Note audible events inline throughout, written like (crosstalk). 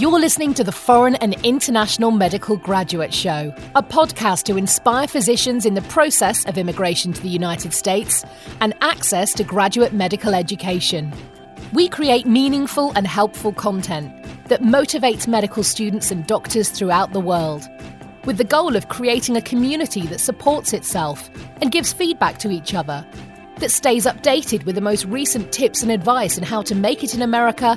You're listening to the Foreign and International Medical Graduate Show, a podcast to inspire physicians in the process of immigration to the United States and access to graduate medical education. We create meaningful and helpful content that motivates medical students and doctors throughout the world, with the goal of creating a community that supports itself and gives feedback to each other that stays updated with the most recent tips and advice on how to make it in America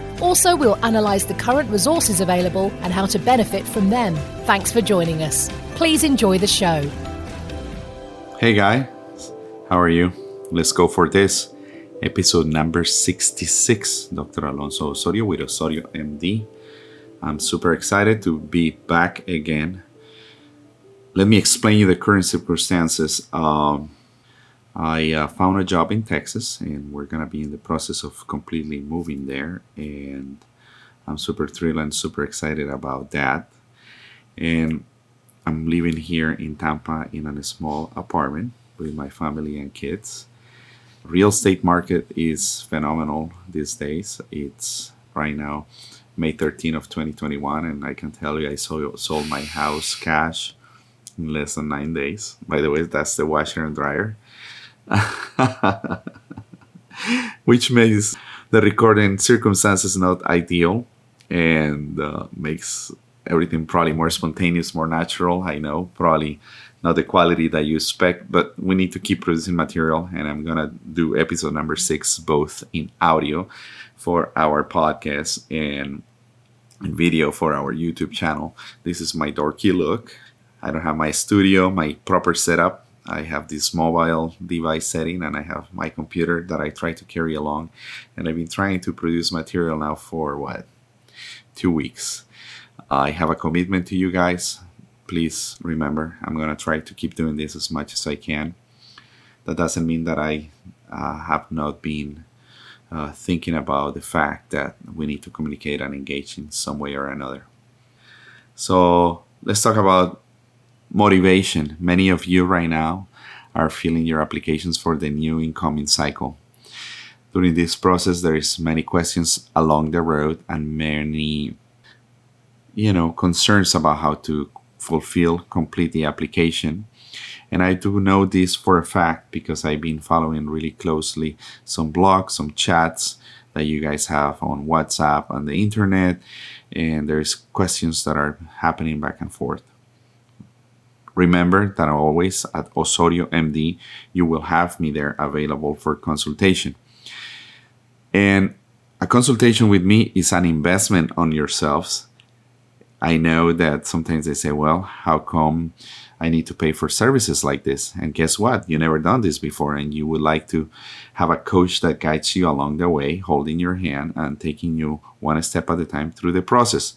Also, we'll analyse the current resources available and how to benefit from them. Thanks for joining us. Please enjoy the show. Hey, guys. How are you? Let's go for this. Episode number 66. Dr. Alonso Osorio with Osorio MD. I'm super excited to be back again. Let me explain you the current circumstances. Um, I uh, found a job in Texas, and we're gonna be in the process of completely moving there. And I'm super thrilled and super excited about that. And I'm living here in Tampa in a small apartment with my family and kids. Real estate market is phenomenal these days. It's right now May 13 of 2021, and I can tell you I sold, sold my house cash in less than nine days. By the way, that's the washer and dryer. (laughs) which makes the recording circumstances not ideal and uh, makes everything probably more spontaneous, more natural. I know, probably not the quality that you expect, but we need to keep producing material. And I'm gonna do episode number six both in audio for our podcast and in video for our YouTube channel. This is my dorky look. I don't have my studio, my proper setup I have this mobile device setting and I have my computer that I try to carry along. And I've been trying to produce material now for what? Two weeks. I have a commitment to you guys. Please remember, I'm going to try to keep doing this as much as I can. That doesn't mean that I uh, have not been uh, thinking about the fact that we need to communicate and engage in some way or another. So let's talk about motivation. Many of you right now are filling your applications for the new incoming cycle. During this process, there is many questions along the road and many, you know, concerns about how to fulfill, complete the application. And I do know this for a fact because I've been following really closely some blogs, some chats that you guys have on WhatsApp, on the internet, and there's questions that are happening back and forth. Remember that always at Osorio MD, you will have me there available for consultation. And a consultation with me is an investment on yourselves. I know that sometimes they say, well, how come I need to pay for services like this? And guess what? You never done this before, and you would like to have a coach that guides you along the way, holding your hand and taking you one step at a time through the process.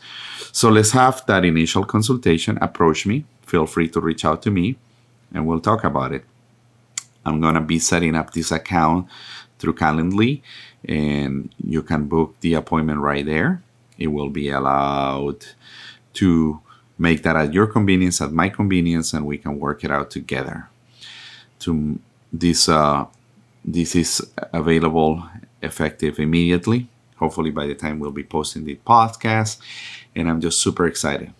So let's have that initial consultation. Approach me feel free to reach out to me and we'll talk about it. I'm going to be setting up this account through Calendly and you can book the appointment right there. It will be allowed to make that at your convenience, at my convenience, and we can work it out together. To this, uh, this is available effective immediately. Hopefully, by the time we'll be posting the podcast, and I'm just super excited.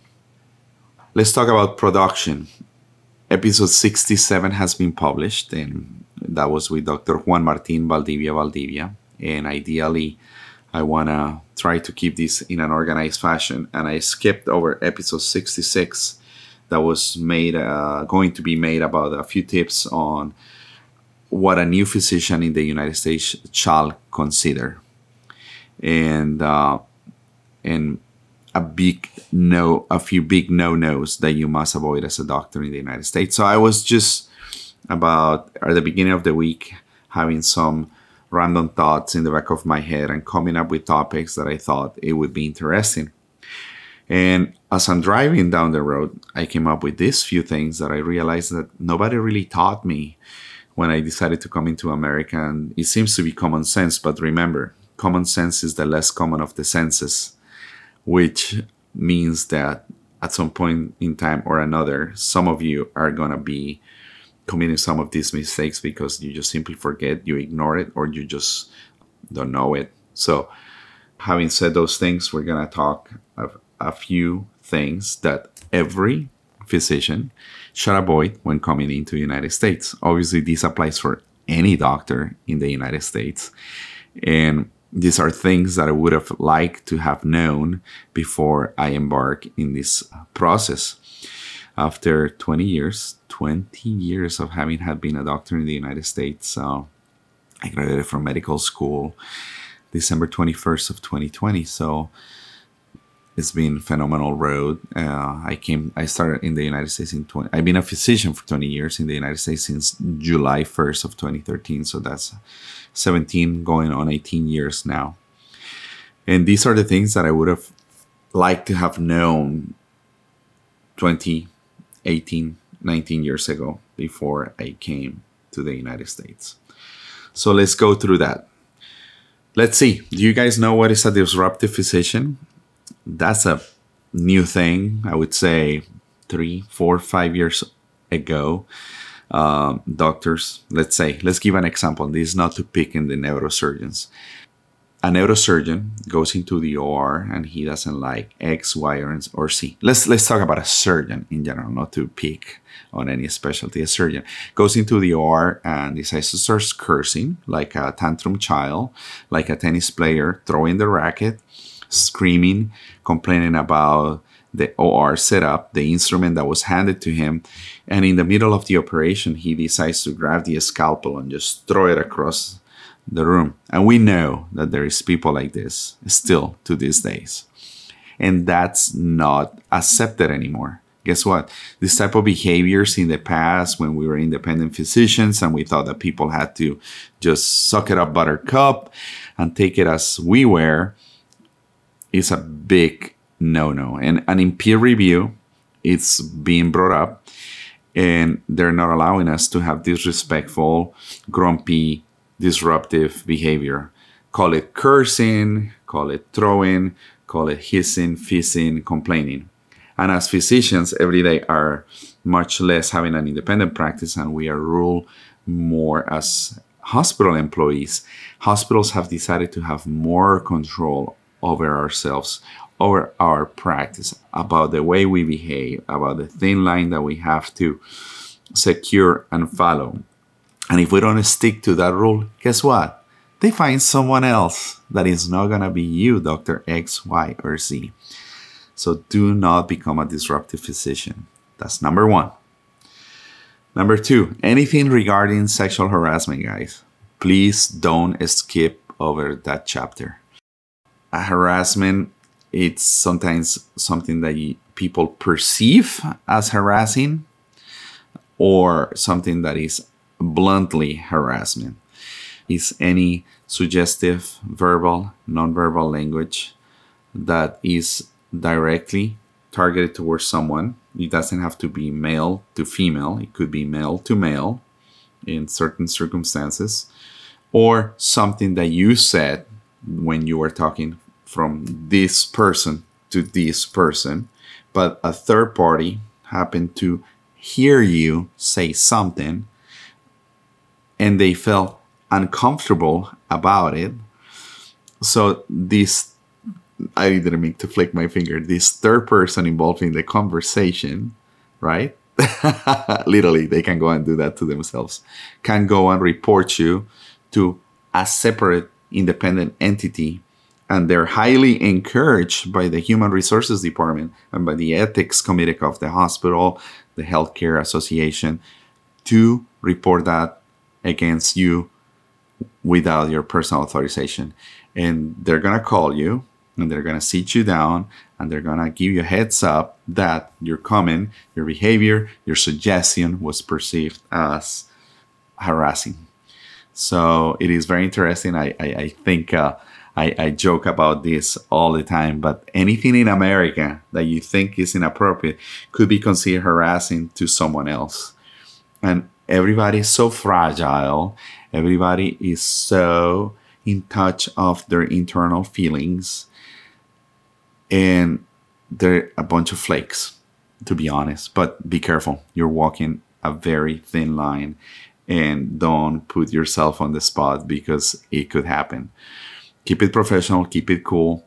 Let's talk about production. Episode 67 has been published, and that was with Dr. Juan Martin Valdivia Valdivia. And ideally, I want to try to keep this in an organized fashion. And I skipped over episode 66 that was made, uh, going to be made about a few tips on what a new physician in the United States shall consider. And, uh, and a big no, a few big no nos that you must avoid as a doctor in the United States. So I was just about at the beginning of the week having some random thoughts in the back of my head and coming up with topics that I thought it would be interesting. And as I'm driving down the road, I came up with these few things that I realized that nobody really taught me when I decided to come into America. And it seems to be common sense, but remember, common sense is the less common of the senses, which means that at some point in time or another, some of you are going to be committing some of these mistakes because you just simply forget, you ignore it, or you just don't know it. So, having said those things, we're going to talk of a few things that every physician should avoid when coming into the United States. Obviously, this applies for any doctor in the United States. And these are things that I would have liked to have known before I embark in this process. After 20 years, 20 years of having had been a doctor in the United States, uh, I graduated from medical school December 21st of 2020. So it's been phenomenal road. Uh, I came, I started in the United States in 20, I've been a physician for 20 years in the United States since July 1st of 2013. So that's 17 going on 18 years now. And these are the things that I would have liked to have known 20, 18, 19 years ago before I came to the United States. So let's go through that. Let's see. Do you guys know what is a disruptive physician? That's a new thing, I would say three, four, five years ago uh, doctors, let's say, let's give an example. This is not to pick in the neurosurgeons. A neurosurgeon goes into the OR and he doesn't like X, Y, or Z. Let's let's talk about a surgeon in general, not to pick on any specialty. A surgeon goes into the OR and decides to start cursing like a tantrum child, like a tennis player throwing the racket, screaming, complaining about the OR setup, the instrument that was handed to him. And in the middle of the operation, he decides to grab the scalpel and just throw it across the room. And we know that there is people like this still to these days. And that's not accepted anymore. Guess what? This type of behaviors in the past when we were independent physicians and we thought that people had to just suck it up buttercup and take it as we were is a big no no and, and in peer review it's being brought up and they're not allowing us to have disrespectful grumpy disruptive behavior. Call it cursing call it throwing call it hissing fizzing complaining. And as physicians every day are much less having an independent practice and we are ruled more as hospital employees. Hospitals have decided to have more control over ourselves over our practice, about the way we behave, about the thin line that we have to secure and follow. And if we don't stick to that rule, guess what? They find someone else that is not going to be you, Dr. X, Y, or Z. So do not become a disruptive physician. That's number one. Number two, anything regarding sexual harassment, guys, please don't skip over that chapter. A harassment it's sometimes something that you, people perceive as harassing or something that is bluntly harassment. Is any suggestive verbal nonverbal language that is directly targeted towards someone. It doesn't have to be male to female. It could be male to male in certain circumstances. Or something that you said when you were talking from this person to this person, but a third party happened to hear you say something and they felt uncomfortable about it. So this I didn't mean to flick my finger. This third person involved in the conversation, right? (laughs) Literally, they can go and do that to themselves. Can go and report you to a separate independent entity and they're highly encouraged by the human resources department and by the ethics committee of the hospital the healthcare association to report that against you without your personal authorization. And they're going to call you and they're going to sit you down and they're going to give you a heads up that your comment your behavior your suggestion was perceived as harassing. So it is very interesting. I, I, I think uh, I, I joke about this all the time, but anything in America that you think is inappropriate could be considered harassing to someone else. And everybody is so fragile, everybody is so in touch of their internal feelings, and they're a bunch of flakes, to be honest. But be careful, you're walking a very thin line. And don't put yourself on the spot because it could happen keep it professional, keep it cool.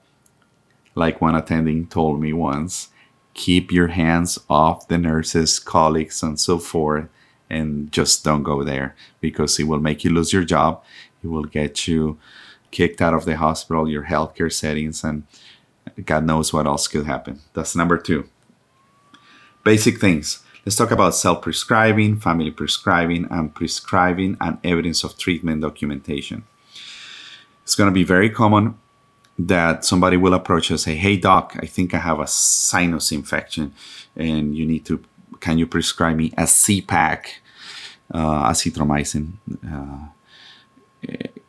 Like one attending told me once, keep your hands off the nurses, colleagues, and so forth, and just don't go there because it will make you lose your job. It will get you kicked out of the hospital, your healthcare settings, and God knows what else could happen. That's number two. Basic things. Let's talk about self prescribing, family prescribing, and prescribing and evidence of treatment documentation it's going to be very common that somebody will approach us and say hey doc i think i have a sinus infection and you need to can you prescribe me a z-pak uh, azithromycin? Uh,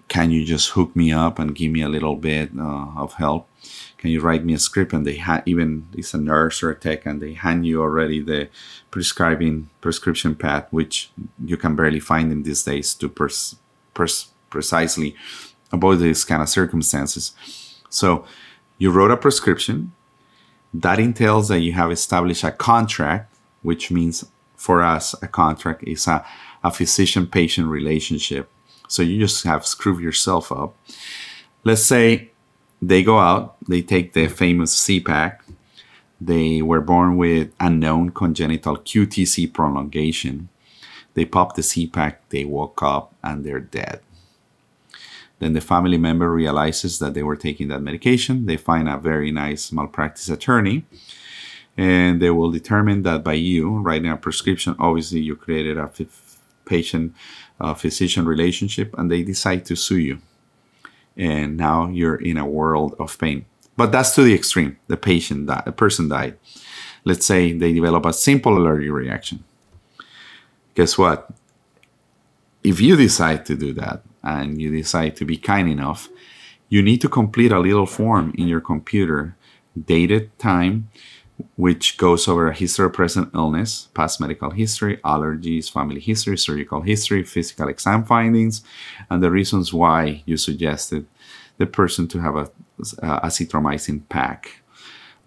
can you just hook me up and give me a little bit uh, of help? Can you write me a script? And they ha- even it's a nurse or a tech and they hand you already the prescribing prescription pad which you can barely find in these days to pers- pers- precisely avoid these kind of circumstances. So you wrote a prescription. That entails that you have established a contract, which means for us, a contract is a, a physician patient relationship. So you just have screwed yourself up. Let's say they go out, they take the famous Z-Pak, they were born with unknown congenital QTC prolongation. They pop the Z-Pak, they woke up, and they're dead. Then the family member realizes that they were taking that medication. They find a very nice malpractice attorney, and they will determine that by you writing a prescription, obviously you created a patient uh, physician relationship, and they decide to sue you. And now you're in a world of pain. But that's to the extreme. The patient died, person died. Let's say they develop a simple allergic reaction. Guess what? If you decide to do that, and you decide to be kind enough, you need to complete a little form in your computer, dated time, which goes over a history of present illness, past medical history, allergies, family history, surgical history, physical exam findings, and the reasons why you suggested the person to have a, a pack.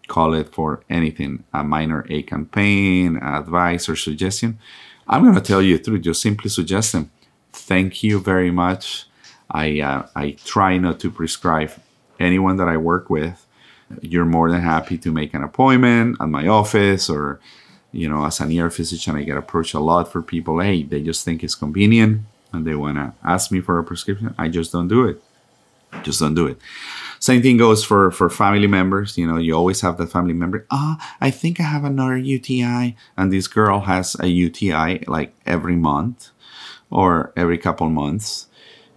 Call it for anything a minor ache and pain, advice, or suggestion. I'm going to tell you the truth, just simply suggest them thank you very much. I uh, I try not to prescribe anyone that I work with. You're more than happy to make an appointment at my office or you know as an ear physician I get approached a lot for people hey they just think it's convenient and they want to ask me for a prescription. I just don't do it. Just don't do it. Same thing goes for for family members you know you always have that family member ah I think I have another UTI and this girl has a UTI like every month or every couple months,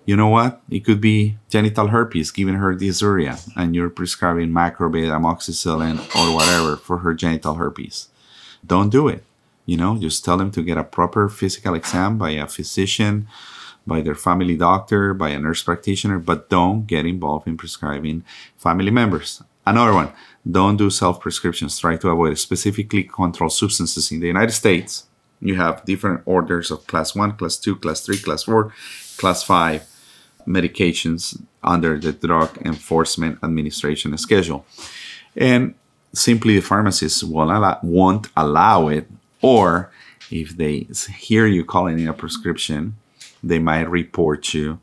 you know what? It could be genital herpes giving her dysuria, and you're prescribing macrobid, amoxicillin, or whatever for her genital herpes. Don't do it. You know, just tell them to get a proper physical exam by a physician, by their family doctor, by a nurse practitioner, but don't get involved in prescribing family members. Another one, don't do self prescriptions. Try to avoid specifically controlled substances in the United States you have different orders of class 1 class 2 class 3 class 4 class 5 medications under the drug enforcement administration schedule. And simply the pharmacists won't allow, won't allow it or if they hear you calling in a prescription they might report you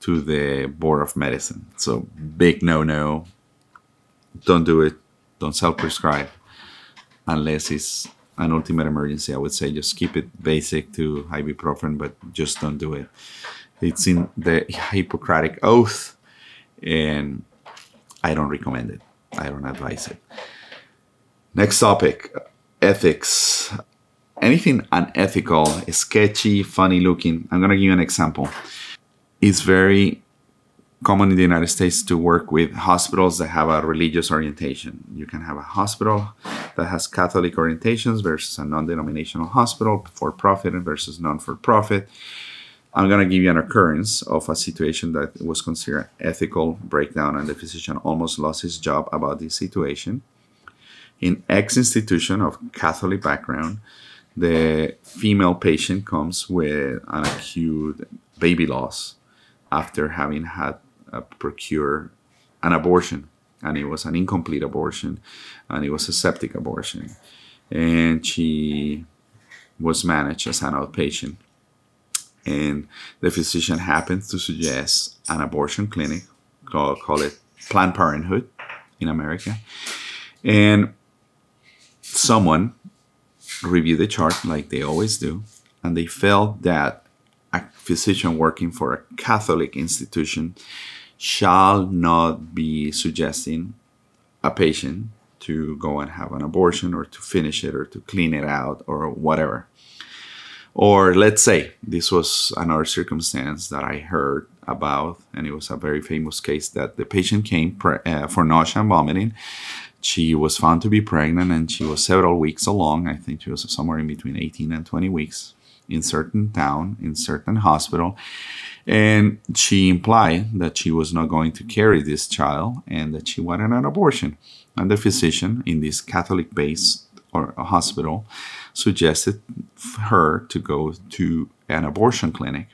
to the board of medicine. So big no no don't do it. Don't self prescribe unless it's an ultimate emergency, I would say just keep it basic to ibuprofen, but just don't do it. It's in the Hippocratic Oath, and I don't recommend it. I don't advise it. Next topic ethics. Anything unethical, sketchy, funny looking. I'm going to give you an example. It's very common in the United States to work with hospitals that have a religious orientation. You can have a hospital that has Catholic orientations versus a non denominational hospital, for profit versus non for profit. I'm going to give you an occurrence of a situation that was considered ethical breakdown, and the physician almost lost his job about this situation. In X institution of Catholic background, the female patient comes with an acute baby loss after having had uh, procure an abortion, and it was an incomplete abortion, and it was a septic abortion, and she was managed as an outpatient. And the physician happened to suggest an abortion clinic, call, call it Planned Parenthood in America, and someone reviewed the chart like they always do, and they felt that a physician working for a Catholic institution shall not be suggesting a patient to go and have an abortion or to finish it or to clean it out or whatever. Or let's say this was another circumstance that I heard about, and it was a very famous case that the patient came pre- uh, for nausea and vomiting. She was found to be pregnant and she was several weeks along. I think she was somewhere in between 18 and 20 weeks in certain town, in certain hospital. And she implied that she was not going to carry this child and that she wanted an abortion. And the physician in this Catholic based or hospital suggested her to go to an abortion clinic.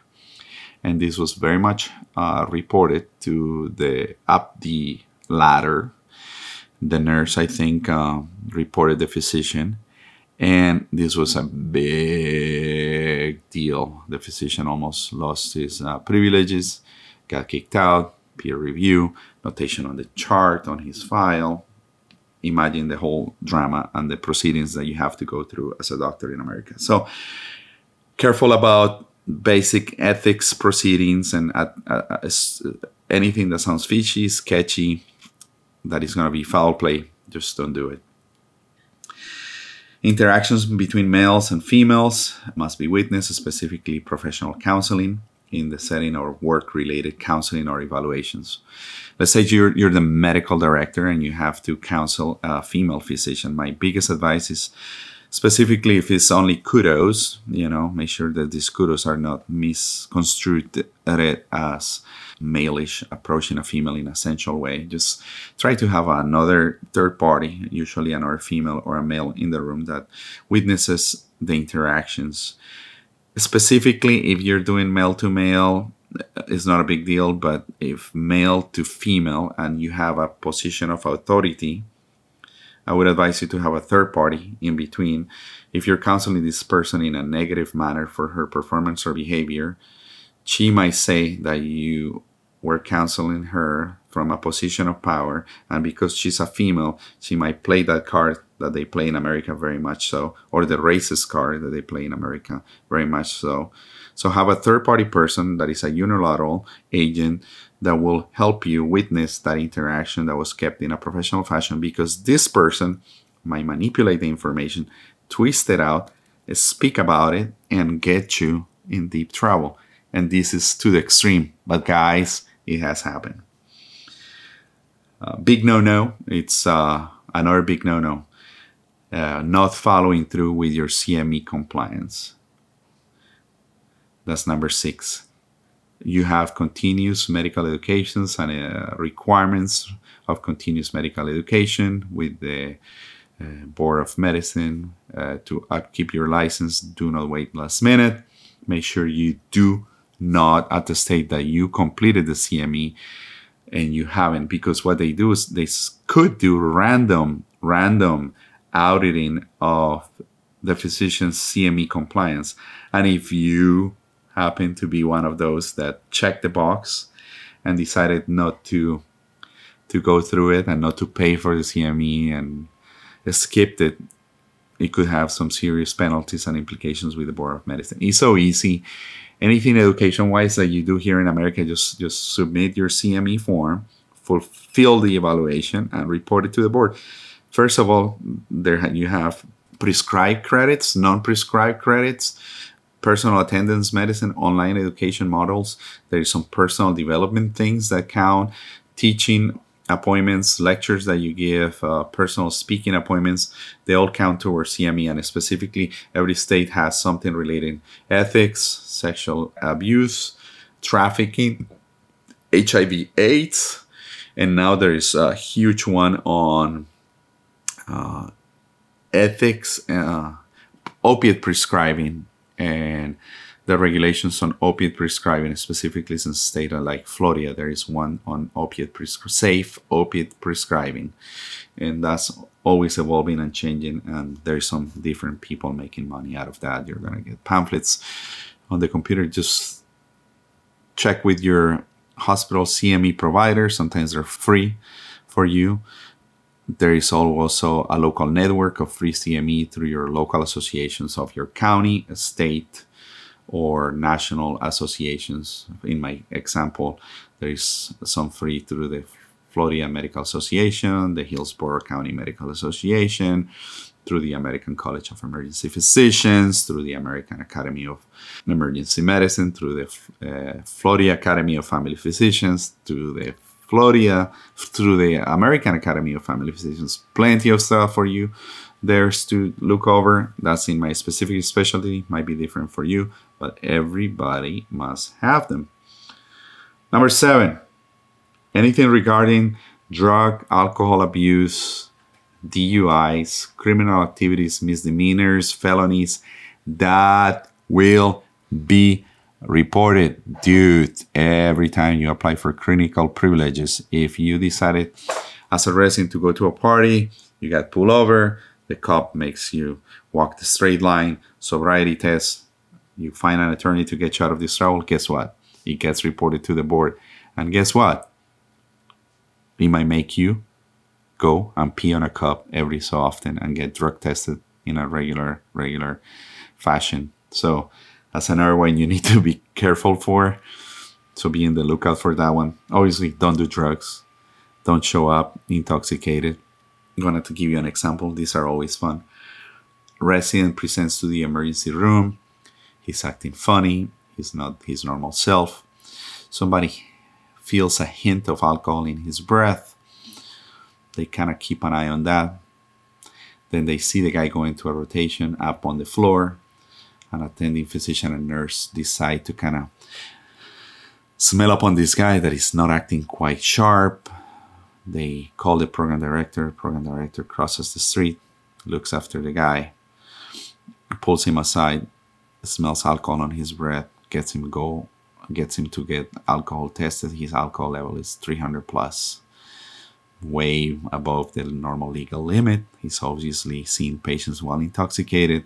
And this was very much uh, reported to the up the ladder. The nurse, I think, uh, reported the physician, and this was a big deal. The physician almost lost his uh, privileges, got kicked out, peer review, notation on the chart on his file, imagine the whole drama and the proceedings that you have to go through as a doctor in America. So careful about basic ethics proceedings and uh, uh, uh anything that sounds fishy, sketchy, that is going to be foul play. Just don't do it. Interactions between males and females must be witnessed, specifically professional counseling in the setting or work related counseling or evaluations let's say you're you're the medical director and you have to counsel a female physician. My biggest advice is specifically if it's only kudos, you know, make sure that these kudos are not misconstrued as malish approaching a female in a sensual way. Just try to have another third party, usually another female or a male in the room that witnesses the interactions. Specifically, if you're doing male to male, it's not a big deal, but if male to female and you have a position of authority, I would advise you to have a third party in between. If you're counseling this person in a negative manner for her performance or behavior, she might say that you were counseling her from a position of power, and because she's a female, she might play that card that they play in America very much so, or the racist card that they play in America very much so. So have a third party person that is a unilateral agent that will help you witness that interaction that was kept in a professional fashion because this person might manipulate the information, twist it out, speak about it, and get you in deep trouble. And this is to the extreme. But guys, it has happened. Uh, big no no. It's uh, another big no no. Uh, not following through with your CME compliance. That's number six. You have continuous medical educations and uh, requirements of continuous medical education with the uh, Board of Medicine uh, to upkeep your license. Do not wait last minute. Make sure you do not at the state that you completed the CME and you haven't, because what they do is they could do random, random auditing of the physician's CME compliance. And if you happen to be one of those that checked the box and decided not to to go through it and not to pay for the CME and skipped it, it could have some serious penalties and implications with the Board of Medicine. It's so easy. Anything education wise that you do here in America, just just submit your CME form, fulfill the evaluation, and report it to the board. First of all, there you have prescribed credits, non-prescribed credits personal attendance medicine, online education models. There is some personal development things that count, teaching appointments, lectures that you give, uh, personal speaking appointments, they all count towards CME. And specifically, every state has something related ethics, sexual abuse, trafficking, HIV, AIDS, and now there is a huge one on uh, ethics, uh, opiate prescribing, and the regulations on opiate prescribing, specifically in state like Florida, there is one on opiate safe opiate prescribing, and that's always evolving and changing. And there's some different people making money out of that. You're gonna get pamphlets on the computer. Just check with your hospital CME provider. Sometimes they're free for you. There is also a local network of free CME through your local associations of your county, state, or national associations. In my example, there is some free through the Florida Medical Association, the Hillsborough County Medical Association, through the American College of Emergency Physicians, through the American Academy of Emergency Medicine, through the uh, Florida Academy of Family Physicians, through the Florida, through the American Academy of Family Physicians. Plenty of stuff for you there's to look over. That's in my specific specialty, might be different for you, but everybody must have them. Number seven, anything regarding drug, alcohol abuse, DUIs, criminal activities, misdemeanors, felonies, that will be reported. Dude, every time you apply for clinical privileges, if you decided as a resident to go to a party, you got pulled over, the cop makes you walk the straight line, sobriety test, you find an attorney to get you out of this trouble, guess what? It gets reported to the board. And guess what? It might make you go and pee on a cup every so often and get drug tested in a regular, regular fashion. So that's another one you need to be careful for. So be in the lookout for that one. Obviously, don't do drugs. Don't show up intoxicated. I'm going to give you an example. These are always fun. Resident presents to the emergency room. He's acting funny. He's not his normal self. Somebody feels a hint of alcohol in his breath. They kind of keep an eye on that. Then they see the guy going to a rotation up on the floor. An attending physician and nurse decide to kind of smell up on this guy that is not acting quite sharp they call the program director. Program director crosses the street, looks after the guy, pulls him aside, smells alcohol on his breath, gets him go, gets him to get alcohol tested. His alcohol level is 300 plus, way above the normal legal limit. He's obviously seen patients while intoxicated.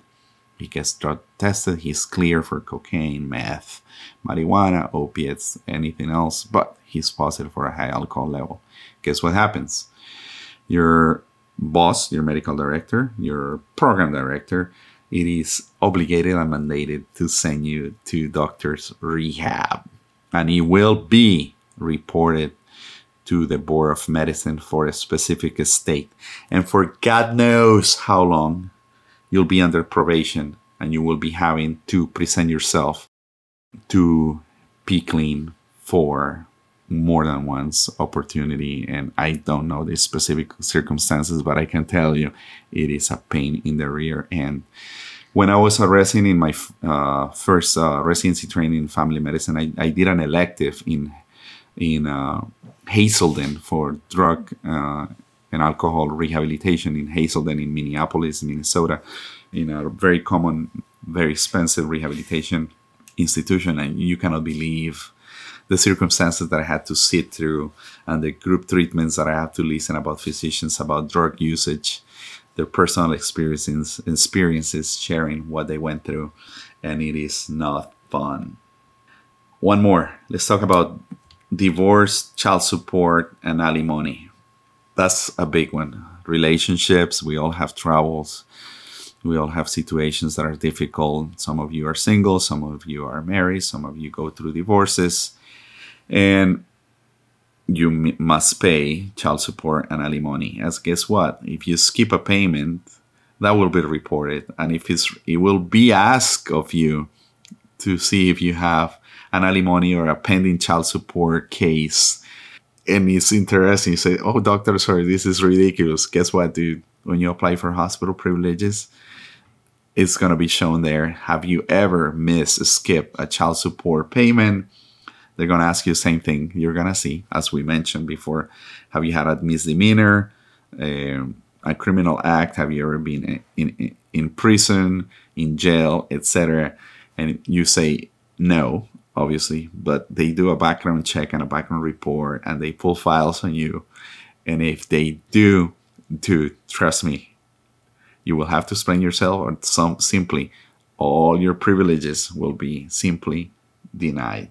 He gets drug tested. He's clear for cocaine, meth, marijuana, opiates, anything else, but he's positive for a high alcohol level guess what happens? Your boss, your medical director, your program director, it is obligated and mandated to send you to doctor's rehab. And it will be reported to the Board of Medicine for a specific state. And for God knows how long, you'll be under probation and you will be having to present yourself to P Clean for more than once opportunity and i don't know the specific circumstances but i can tell you it is a pain in the rear end when i was a resident in my uh, first uh, residency training in family medicine I, I did an elective in in uh, hazelden for drug uh, and alcohol rehabilitation in hazelden in minneapolis minnesota in a very common very expensive rehabilitation institution and you cannot believe the circumstances that I had to sit through and the group treatments that I had to listen about physicians about drug usage, their personal experiences, experiences sharing what they went through, and it is not fun. One more. Let's talk about divorce, child support, and alimony. That's a big one. Relationships, we all have troubles. We all have situations that are difficult. Some of you are single, some of you are married, some of you go through divorces and you m- must pay child support and alimony. As guess what? If you skip a payment, that will be reported, and if it's, it will be asked of you to see if you have an alimony or a pending child support case. and it's interesting. You say, "Oh, doctor, sorry, this is ridiculous." Guess what, dude? When you apply for hospital privileges, it's gonna be shown there. Have you ever missed, skip a child support payment? They're gonna ask you the same thing. You're gonna see, as we mentioned before, have you had a misdemeanor, um, a criminal act? Have you ever been in in, in prison, in jail, etc.? And you say no, obviously, but they do a background check and a background report and they pull files on you. And if they do, do trust me, you will have to explain yourself or some simply all your privileges will be simply denied.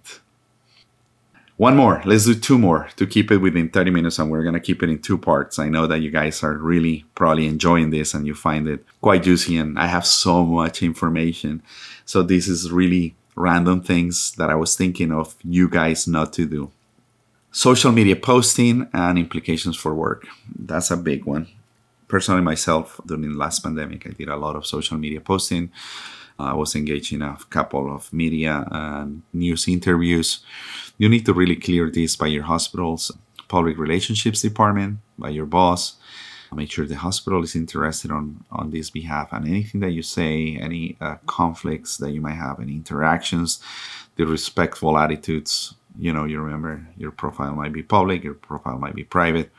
One more. Let's do two more to keep it within 30 minutes, and we're going to keep it in two parts. I know that you guys are really probably enjoying this and you find it quite juicy, and I have so much information. So, this is really random things that I was thinking of you guys not to do. Social media posting and implications for work. That's a big one. Personally, myself, during the last pandemic, I did a lot of social media posting. I was engaged in a couple of media and news interviews. You need to really clear this by your hospital's public relationships department, by your boss, make sure the hospital is interested on on this behalf. And anything that you say any uh, conflicts that you might have any interactions the respectful attitudes you know you remember your profile might be public your profile might be private.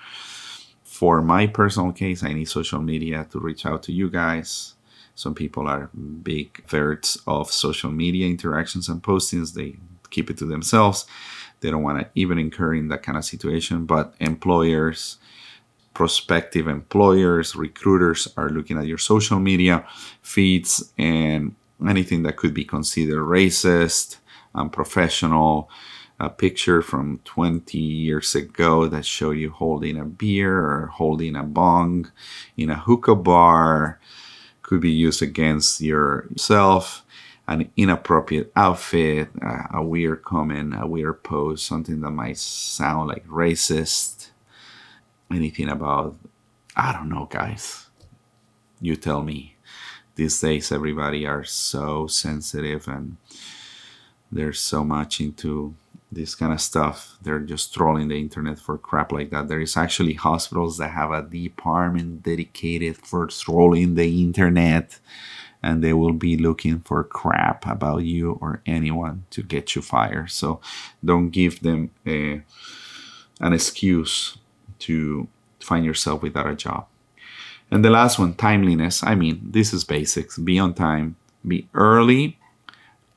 For my personal case i need social media to reach out to you guys. Some people are big fans of social media interactions and postings. They keep it to themselves. They don't want to even incur in that kind of situation. But employers prospective employers, recruiters are looking at your social media feeds and anything that could be considered racist, um, unprofessional. A picture from 20 years ago that showed you holding a beer or holding a bong in a hookah bar could be used against yourself. An inappropriate outfit, a weird comment, a weird pose, something that might sound like racist anything about I don't know, guys. You tell me. These days everybody are so sensitive and there's so much into this kind of stuff. They're just trolling the internet for crap like that. There is actually hospitals that have a department dedicated for trolling the internet and they will be looking for crap about you or anyone to get you fired. So don't give them a, an excuse to find yourself without a job. And the last one, timeliness. I mean, this is basics. Be on time, be early.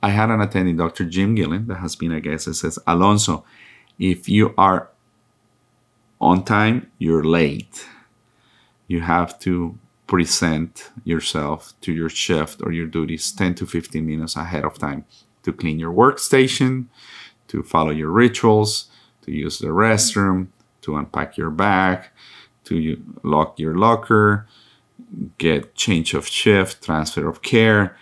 I had an attending, Dr. Jim Gillen, that has been a guest, that says, Alonso, if you are on time, you're late. You have to present yourself to your shift or your duties 10 to 15 minutes ahead of time to clean your workstation, to follow your rituals, to use the restroom, to unpack your bag, to lock your locker, get change of shift, transfer of care.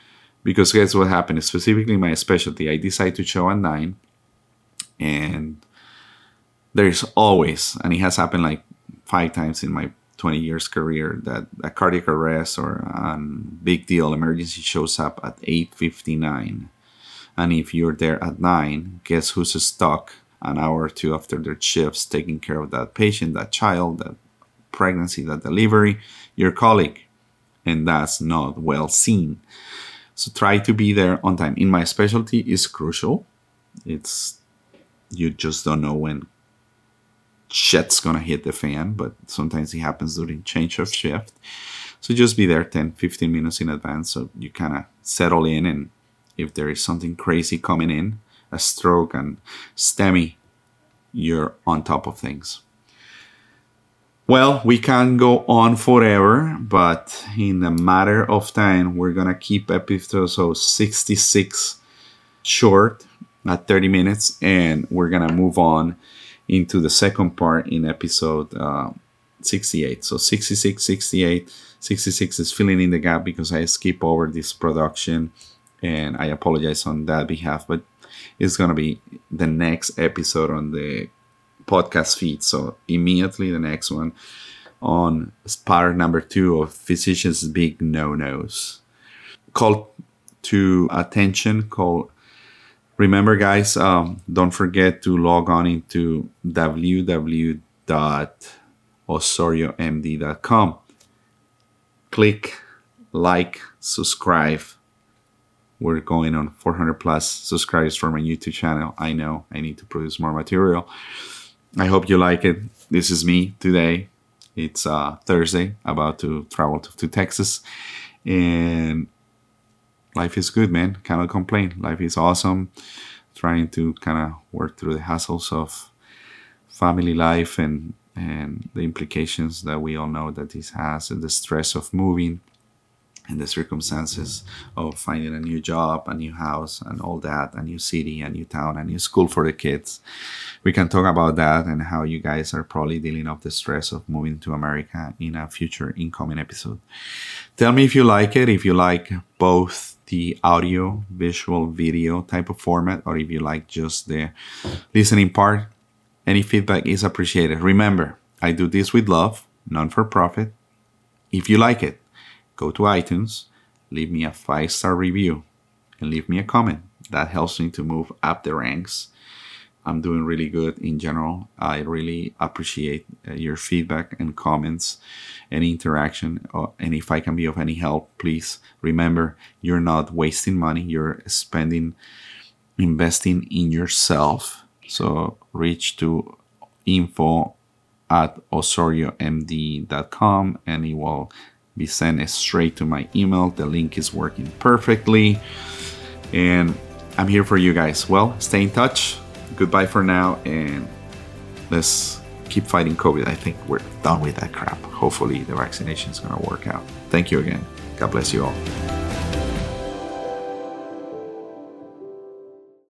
Because guess what happened? Specifically, my specialty, I decided to show at nine, and there's always, and it has happened like five times in my 20 years career, that a cardiac arrest or a big deal emergency shows up at 8:59, and if you're there at nine, guess who's stuck an hour or two after their shifts taking care of that patient, that child, that pregnancy, that delivery, your colleague. And that's not well seen. So try to be there on time. In my specialty is crucial. It's you just don't know when shit's gonna hit the fan, but sometimes it happens during change of shift. So just be there 10, 15 minutes in advance so you kind of settle in and if there is something crazy coming in, a stroke and STEMI, you're on top of things. Well, we can go on forever, but in a matter of time, we're gonna keep episode 66 short at 30 minutes, and we're gonna move on into the second part in episode uh, 68. So 66, 68, 66 is filling in the gap because I skip over this production, and I apologize on that behalf, but it's gonna be the next episode on the podcast feed. So immediately the next one on part number two of physicians' big no-nos. Call to attention, call Remember, guys, um, don't forget to log on into www.osoriomd.com. Click, like, subscribe. We're going on 400 plus subscribers for my YouTube channel. I know I need to produce more material. I hope you like it. This is me today. It's uh, Thursday, about to travel to, to Texas. And life is good, man. Cannot complain. Life is awesome. Trying to kind of work through the hassles of family life and and the implications that we all know that this has, and the stress of moving, and the circumstances of finding a new job, a new house, and all that, a new city, a new town, a new school for the kids. We can talk about that and how you guys are probably dealing with the stress of moving to America in a future incoming episode. Tell me if you like it, if you like both the audio, visual, video type of format, or if you like just the listening part. Any feedback is appreciated. Remember, I do this with love, non for profit. If you like it, go to iTunes, leave me a five star review, and leave me a comment. That helps me to move up the ranks. I'm doing really good in general. I really appreciate uh, your feedback and comments and interaction. And if I can be of any help, please remember you're not wasting money, you're spending, investing in yourself. So reach to info at osoriomd.com and it will be sent straight to my email. The link is working perfectly. And I'm here for you guys. Well, stay in touch. Goodbye for now. And let's keep fighting COVID. I think we're done with that crap. Hopefully, the vaccination is going to work out. Thank you again. God bless you all.